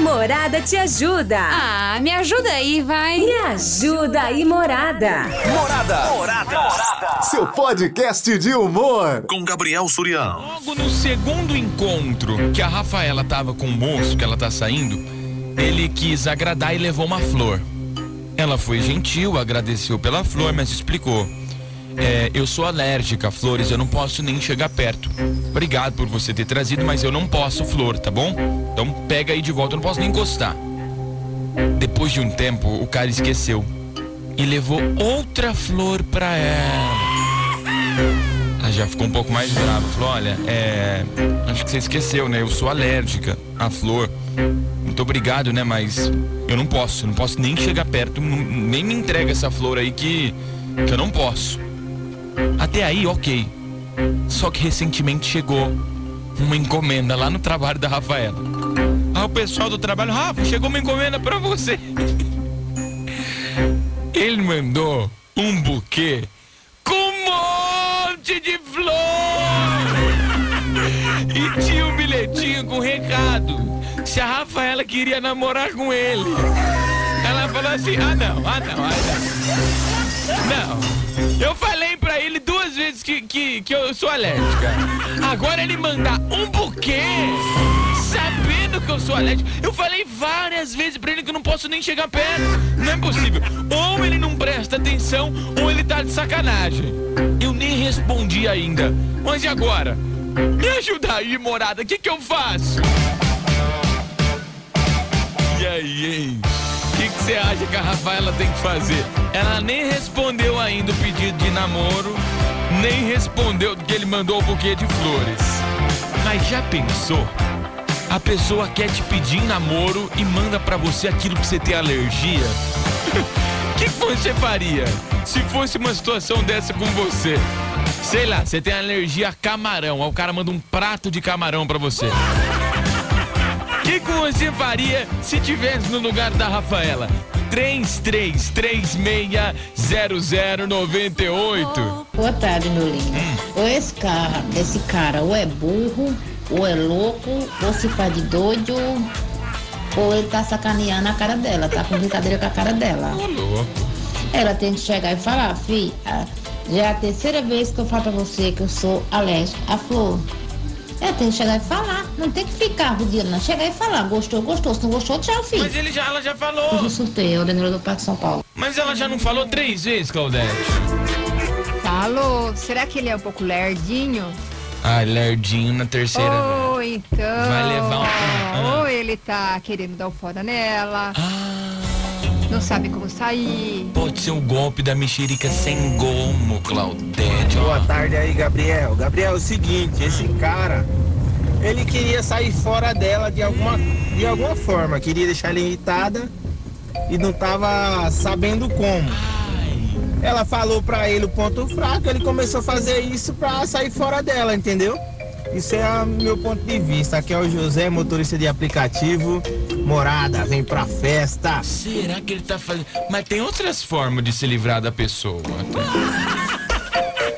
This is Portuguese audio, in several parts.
Morada te ajuda. Ah, me ajuda aí, vai. Me ajuda aí, Morada. Morada. Morada. Seu podcast de humor. Com Gabriel Surião. Logo no segundo encontro que a Rafaela tava com o moço que ela tá saindo, ele quis agradar e levou uma flor. Ela foi gentil, agradeceu pela flor, mas explicou. É, eu sou alérgica a flores, eu não posso nem chegar perto. Obrigado por você ter trazido, mas eu não posso flor, tá bom? Então pega aí de volta, eu não posso nem encostar. Depois de um tempo, o cara esqueceu e levou outra flor pra ela. Ela já ficou um pouco mais brava. Falou: Olha, é. Acho que você esqueceu, né? Eu sou alérgica à flor. Muito obrigado, né? Mas eu não posso, não posso nem chegar perto, nem me entrega essa flor aí que, que eu não posso. Até aí, ok. Só que recentemente chegou uma encomenda lá no trabalho da Rafaela. Ah, o pessoal do trabalho, Rafa, chegou uma encomenda pra você. Ele mandou um buquê com um monte de flor. E tinha um bilhetinho com recado. Se a Rafaela queria namorar com ele. Ela falou assim: ah não, ah não, ah não. Não. Eu falei pra ele duas vezes que, que, que eu sou alérgica. Agora ele mandar um buquê, sabendo que eu sou alérgico. Eu falei várias vezes pra ele que eu não posso nem chegar perto. Não é possível. Ou ele não presta atenção, ou ele tá de sacanagem. Eu nem respondi ainda. Mas e agora? Me ajuda aí, morada. O que, que eu faço? E aí, hein? Que que você acha que a Rafaela tem que fazer? Ela nem respondeu ainda o pedido de namoro, nem respondeu que ele mandou o buquê de flores. Mas já pensou? A pessoa quer te pedir namoro e manda pra você aquilo pra você ter alergia? O que você faria se fosse uma situação dessa com você? Sei lá, você tem alergia a camarão, aí o cara manda um prato de camarão pra você. O que, que você faria se tivesse no lugar da Rafaela? 33360098. Boa tarde, meu lindo. Ou esse cara, esse cara ou é burro, ou é louco, ou se faz de doido, ou ele tá sacaneando a cara dela, tá com brincadeira com a cara dela. Ô, louco. Ela tem que chegar e falar, fi, ah, já é a terceira vez que eu falo pra você que eu sou alérgica à flor. Ela tem que chegar e falar, não tem que ficar rodeando, não. Chegar e falar, gostou, gostou, se não gostou, tchau, filho. Mas ele já, ela já Eu falou. surtei, eu Danilo do Parque São Paulo. Mas ela já não falou três vezes, Claudete. Alô, será que ele é um pouco lerdinho? Ah, lerdinho na terceira. Ou então. Vai levar um- ah. Ou ele tá querendo dar o fora nela, Ah, não sabe como sair. pode ser o golpe da mexerica sem gomo, Claudete. Boa tarde aí, Gabriel. Gabriel, é o seguinte, esse cara, ele queria sair fora dela de alguma, de alguma forma, queria deixar ela irritada e não tava sabendo como. Ela falou pra ele o ponto fraco, ele começou a fazer isso pra sair fora dela, entendeu? Isso é o meu ponto de vista. Aqui é o José, motorista de aplicativo. Morada, vem pra festa. será que ele tá fazendo. Mas tem outras formas de se livrar da pessoa.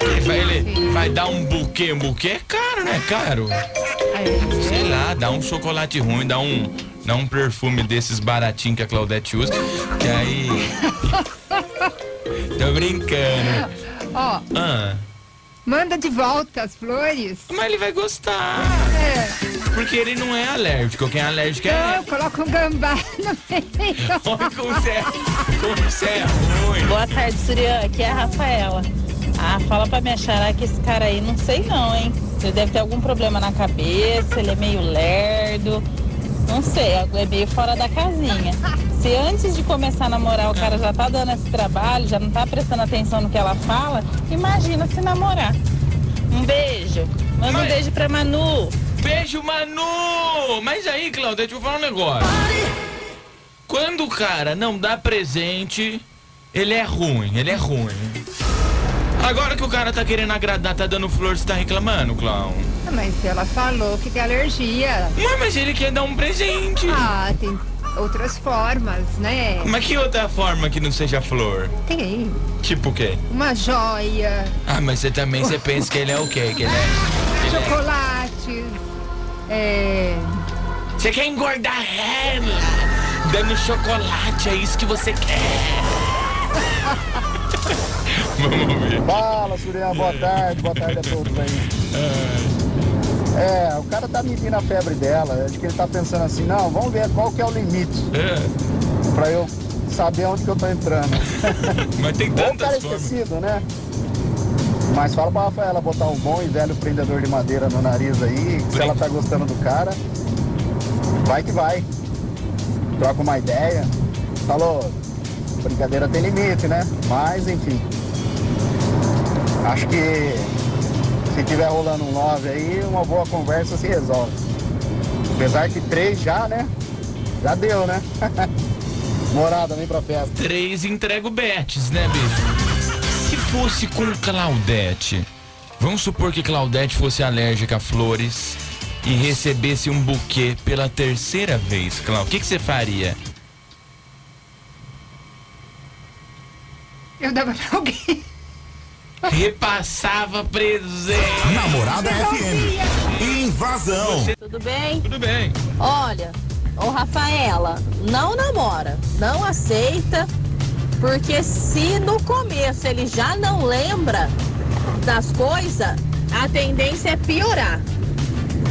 Ele vai, ele vai dar um buquê. Um buquê é caro, né? Caro. É. Sei lá, dá um chocolate ruim, dá um, dá um perfume desses baratinhos que a Claudete usa. Que aí. Tô brincando. Ó, Ah, manda de volta as flores. mas ele vai gostar. É. Porque ele não é alérgico. Quem é alérgico é. coloca um gambá no meio. Olha como você é, como você é ruim. Boa tarde, Surian. Aqui é a Rafaela. Ah, fala pra minha xará que esse cara aí, não sei não, hein? Ele deve ter algum problema na cabeça, ele é meio lerdo. Não sei, é meio fora da casinha. Se antes de começar a namorar o cara já tá dando esse trabalho, já não tá prestando atenção no que ela fala, imagina se namorar. Um beijo. Manda um beijo pra Manu. Beijo, Manu! Mas aí, Claudete, eu vou falar um negócio. Quando o cara não dá presente, ele é ruim, ele é ruim. Agora que o cara tá querendo agradar, tá dando flor, você tá reclamando, Clown? Mas ela falou que tem alergia. Mas, mas ele quer dar um presente. Ah, tem outras formas, né? Mas que outra forma que não seja flor? Tem Tipo o quê? uma joia, Ah, mas você também, você pensa que ele é o quê? Que ele é... Ele é... é, Você quer engordar ela? Dando chocolate, é isso que você quer. Vamos ver. Fala, Surya, boa tarde, boa tarde a todos aí. É, o cara tá medindo a febre dela, acho que ele tá pensando assim, não, vamos ver qual que é o limite É, pra eu saber onde que eu tô entrando. mas tem Ou o cara tantas é esquecido, né? Mas fala pra Rafaela botar um bom e velho prendedor de madeira no nariz aí, se ela tá gostando do cara, vai que vai. Troca uma ideia. Falou, brincadeira tem limite, né? Mas enfim. Acho que se tiver rolando um 9 aí, uma boa conversa se resolve. Apesar que três já, né? Já deu, né? Morada, vem pra festa. Três entrego betes, né, bicho? Se fosse com Claudete, vamos supor que Claudete fosse alérgica a flores e recebesse um buquê pela terceira vez, Clau, o que que você faria? Eu dava pra alguém. Repassava presente. Namorada FM. Invasão. Tudo bem? Tudo bem. Olha, ô Rafaela, não namora, não aceita, porque se no começo ele já não lembra das coisas, a tendência é piorar.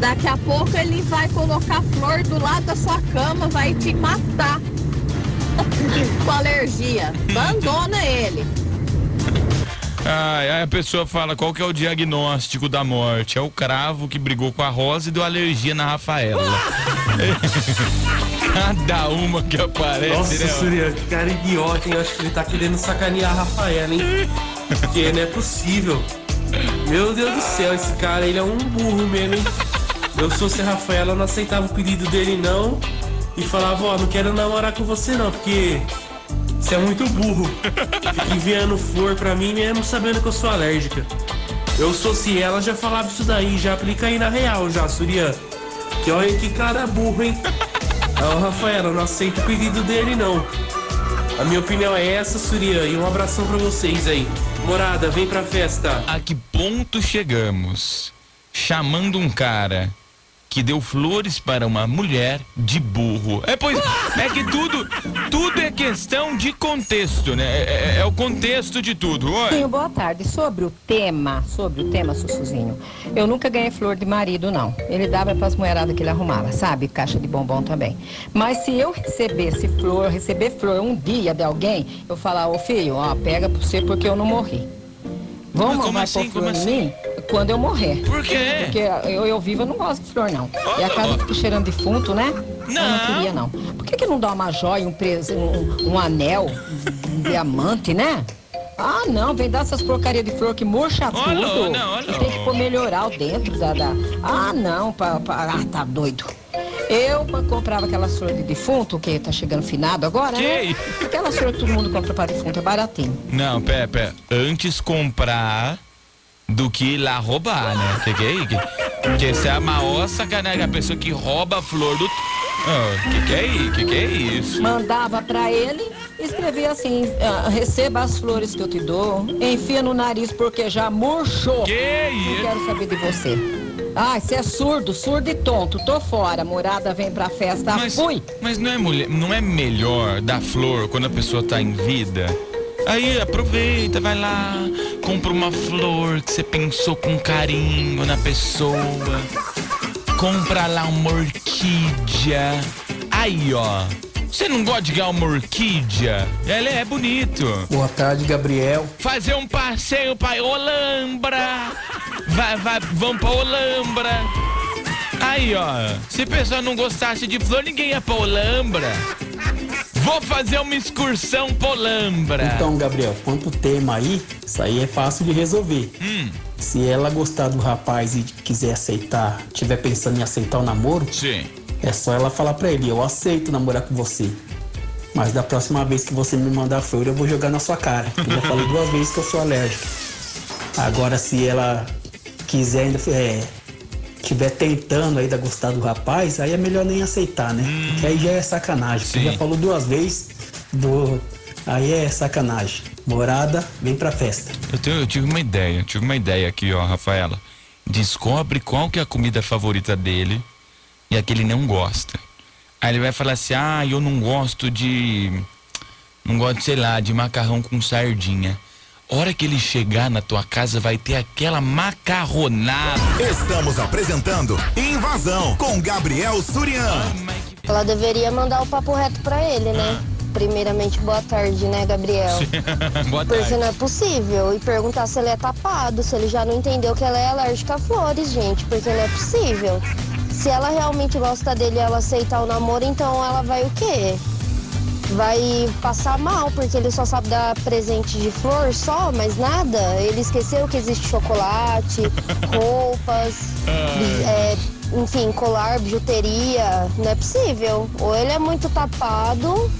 Daqui a pouco ele vai colocar flor do lado da sua cama, vai te matar com alergia. Abandona ele. Ai, aí a pessoa fala qual que é o diagnóstico da morte. É o cravo que brigou com a Rosa e deu alergia na Rafaela. Cada uma que aparece, Nossa, né? Surya, que cara idiota, hein? Eu acho que ele tá querendo sacanear a Rafaela, hein? Porque não é possível. Meu Deus do céu, esse cara, ele é um burro mesmo, hein? Eu sou se a Rafaela, eu não aceitava o pedido dele, não. E falava, ó, não quero namorar com você, não, porque você é muito burro. Fica enviando flor pra mim mesmo sabendo que eu sou alérgica. Eu sou se ela, já falava isso daí, já aplica aí na real, já, Surya. Que olha que cara burro, hein? Ó, Rafaela, eu não aceito o pedido dele, não. A minha opinião é essa, Surya, e um abração pra vocês aí. Morada, vem pra festa. A que ponto chegamos? Chamando um cara que deu flores para uma mulher de burro. É, pois, é que tudo, tudo é questão de contexto, né? É, é- é o contexto de tudo. Oi. Sim, boa tarde. Sobre o tema, sobre o tema, Sussuzinho, eu nunca ganhei flor de marido, não. Ele dava para as mulheradas que ele arrumava, sabe? Caixa de bombom também. Mas se eu recebesse flor, receber flor um dia de alguém, eu falar, ô filho, ó, pega pra você porque eu não morri. Vamos Mas como assim? Como em assim? mim quando eu morrer. Por quê? Porque eu, eu vivo, eu não gosto de flor, não. E a casa fica cheirando defunto, né? Eu não Não. queria, não. Por que, que não dá uma joia, um, pres... um, um anel, um diamante, né? Ah, não, vem dar essas porcarias de flor que murcha tudo. não, olha. Que tem que pôr melhorar o dentro da. da... Ah, não, pra, pra- ah, tá doido. Eu comprava aquelas flores de defunto, que tá chegando finado agora, Que né? isso? Aquelas flores que todo mundo compra para defunto, é baratinho. Não, pera, pera. Antes comprar do que ir lá roubar, né? Que que é isso? Porque essa é a maior sacanagem. A pessoa que rouba a flor do... Ah, que que é isso? Que que é isso? Mandava pra ele, escrevia assim: ah, receba as flores que eu te dou, enfia no nariz porque já murchou. Que Não quero saber de você. Ai, você é surdo, surdo e tonto. Tô fora. Morada vem pra festa. Mas, Fui. mas não, é mulher, não é melhor dar flor quando a pessoa tá em vida? Aí aproveita, vai lá, compra uma flor que você pensou com carinho na pessoa. Compra lá uma orquídea. Aí, ó. Você não gosta de ganhar uma orquídea? Ela é bonito. Boa tarde, Gabriel. Fazer um passeio pra Olambra. Vai, vai, vamos pra Olambra. Aí, ó. Se a pessoa não gostasse de flor, ninguém ia pra Olambra. Vou fazer uma excursão pra Olambra. Então, Gabriel, quanto tema aí, isso aí é fácil de resolver. Hum, Se ela gostar do rapaz e quiser aceitar, tiver pensando em aceitar o namoro, sim. é só ela falar pra ele, eu aceito namorar com você. Mas da próxima vez que você me mandar flor, eu vou jogar na sua cara. Eu já falei duas vezes que eu sou alérgico. Agora, se ela quiser ainda é, tiver tentando ainda gostar do rapaz, aí é melhor nem aceitar, né? Porque aí já é sacanagem. Porque Sim. já falou duas vezes do. Aí é sacanagem. Morada, vem pra festa. Eu, tenho, eu tive uma ideia, eu tive uma ideia aqui, ó, Rafaela. Descobre qual que é a comida favorita dele. e a que ele não gosta. Aí ele vai falar assim: ah, eu não gosto de. Não gosto, sei lá, de macarrão com sardinha. Hora que ele chegar na tua casa, vai ter aquela macarronada. Estamos apresentando Invasão com Gabriel Surian. Ela deveria mandar o papo reto pra ele, né? Primeiramente, boa tarde, né, Gabriel? Boa Porque tarde. não é possível. E perguntar se ele é tapado, se ele já não entendeu que ela é alérgica a flores, gente. Porque não é possível. Se ela realmente gosta dele e ela aceitar o namoro, então ela vai o quê? Vai passar mal, porque ele só sabe dar presente de flor só, mais nada. Ele esqueceu que existe chocolate, roupas, é, enfim, colar, bijuteria. Não é possível. Ou ele é muito tapado,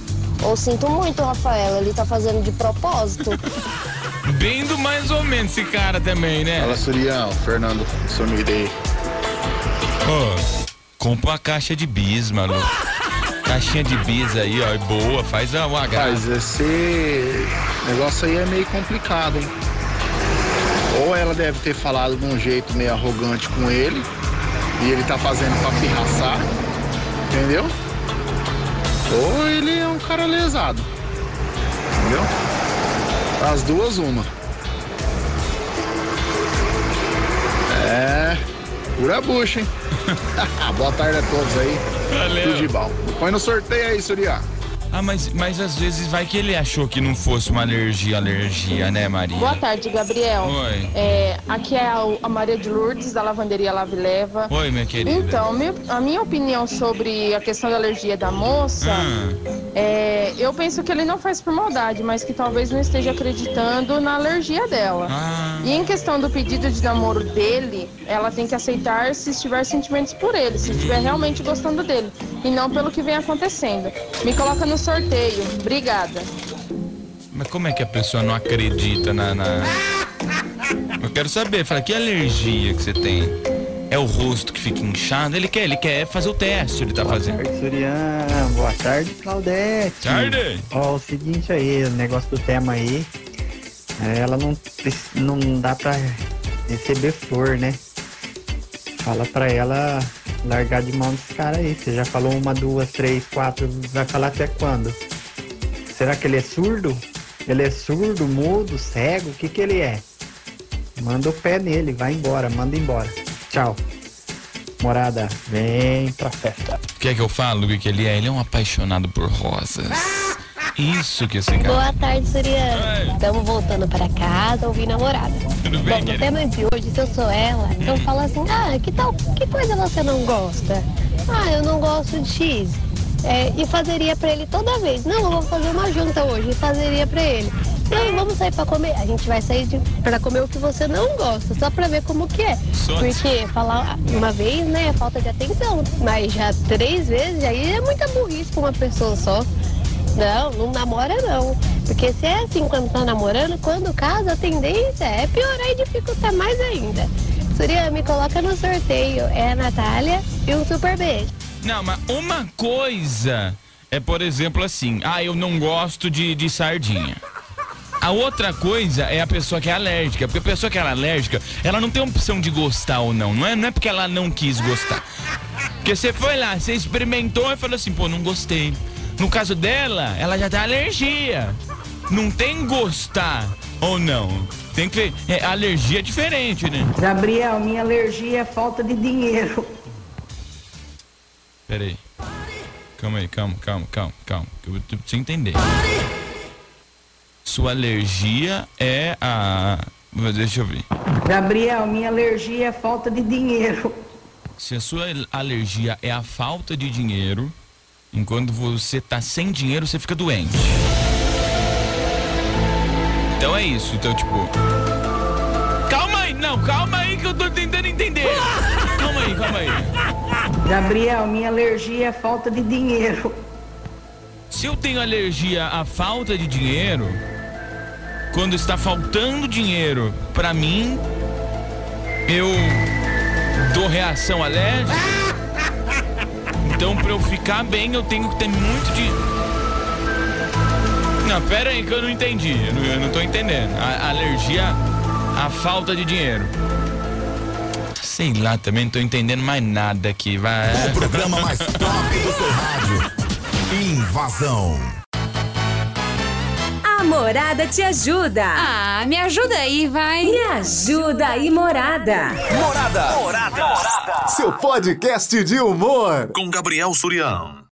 ou sinto muito, Rafaela, ele tá fazendo de propósito. Bem do mais ou menos esse cara também, né? Fala, Surião, Fernando Somirei. Ô, compra uma caixa de bis, maluco. Caixinha de bis aí, ó, é boa, faz uma Mas esse negócio aí é meio complicado, hein? Ou ela deve ter falado de um jeito meio arrogante com ele, e ele tá fazendo pra pirraçar, entendeu? Ou ele é um cara lesado, entendeu? As duas, uma. É, pura bucha, hein? Boa tarde a todos aí. Valeu. Tudo de bom. Põe no sorteio aí, Suriá. Ah, mas, mas às vezes vai que ele achou que não fosse uma alergia, alergia, né, Maria? Boa tarde, Gabriel. Oi. É, aqui é a, a Maria de Lourdes, da Lavanderia Lave e Leva. Oi, minha querida. Então, meu- a minha opinião sobre a questão da alergia da moça, Ah. é, eu penso que ele não faz por maldade, mas que talvez não esteja acreditando na alergia dela. Ah. E em questão do pedido de namoro dele, ela tem que aceitar se estiver sentimentos por ele, se estiver realmente gostando dele, e não pelo que vem acontecendo. Me coloca no sorteio. Obrigada. Mas como é que a pessoa não acredita na. na- Eu quero saber, fala, que alergia que você tem? É o rosto que fica inchado? Ele quer, ele quer fazer o teste, ele tá fazendo. Surian, boa tarde, Claudete. Tarde. Ó, o seguinte aí, o negócio do tema aí, é, ela não, não dá pra receber flor, né? Fala pra ela largar de mão desse cara aí. Você já falou uma, duas, três, quatro, vai falar até quando? Será que ele é surdo? Ele é surdo, mudo, cego? O que que ele é? Manda o pé nele, vai embora, manda embora. Tchau. Morada, vem pra festa. Quer que eu falo o que que ele é? Ele é um apaixonado por rosas. Isso que esse cara. Boa tarde, Suriano. Estamos voltando para casa ouvir namorada. Tudo Bom, bem, no querido? tema de hoje, se eu sou ela, eu falo assim, ah, que tal, que coisa você não gosta? Ah, eu não gosto de X. É, e fazeria pra ele toda vez. Não, eu vou fazer uma junta hoje e fazeria pra ele. Não, vamos sair pra comer. A gente vai sair de, pra comer o que você não gosta, só pra ver como que é. Porque falar uma vez, né, é falta de atenção. Mas já três vezes, aí é muita burrice pra uma pessoa só. Não, não namora não. Porque se é assim quando tá namorando, quando casa, a tendência é piorar e dificultar mais ainda. Surya, me coloca no sorteio. É a Natália e um super beijo. Não, mas uma coisa é, por exemplo, assim, ah, eu não gosto de, de sardinha. A outra coisa é a pessoa que é alérgica, porque a pessoa que é alérgica, ela não tem opção de gostar ou não, não é, não é porque ela não quis gostar. Porque você foi lá, você experimentou e falou assim, pô, não gostei. No caso dela, ela já tem alergia. Não tem gostar ou não. Tem que ver, é, alergia é diferente, né? Gabriel, minha alergia é falta de dinheiro. Pera aí. Calma aí, calma, calma, calma, calma. Eu preciso entender. Sua alergia é a. Deixa eu ver. Gabriel, minha alergia é falta de dinheiro. Se a sua alergia é a falta de dinheiro, enquanto você tá sem dinheiro, você fica doente. Então é isso. Então, tipo. Calma aí, não, calma aí que eu tô tentando entender. Calma aí, calma aí. Gabriel, minha alergia é falta de dinheiro. Se eu tenho alergia à falta de dinheiro, quando está faltando dinheiro pra mim, eu dou reação alérgica. Então, pra eu ficar bem, eu tenho que ter muito de. Não, pera aí que eu não entendi. Eu não, eu não tô entendendo. A, a alergia à falta de dinheiro. Sei lá, também não tô entendendo mais nada aqui. Vai. O programa mais top do seu rádio. Invasão. Morada te ajuda. Ah, me ajuda aí, vai. Me ajuda aí, Morada. Morada. Morada. Seu podcast de humor. Com Gabriel Surião.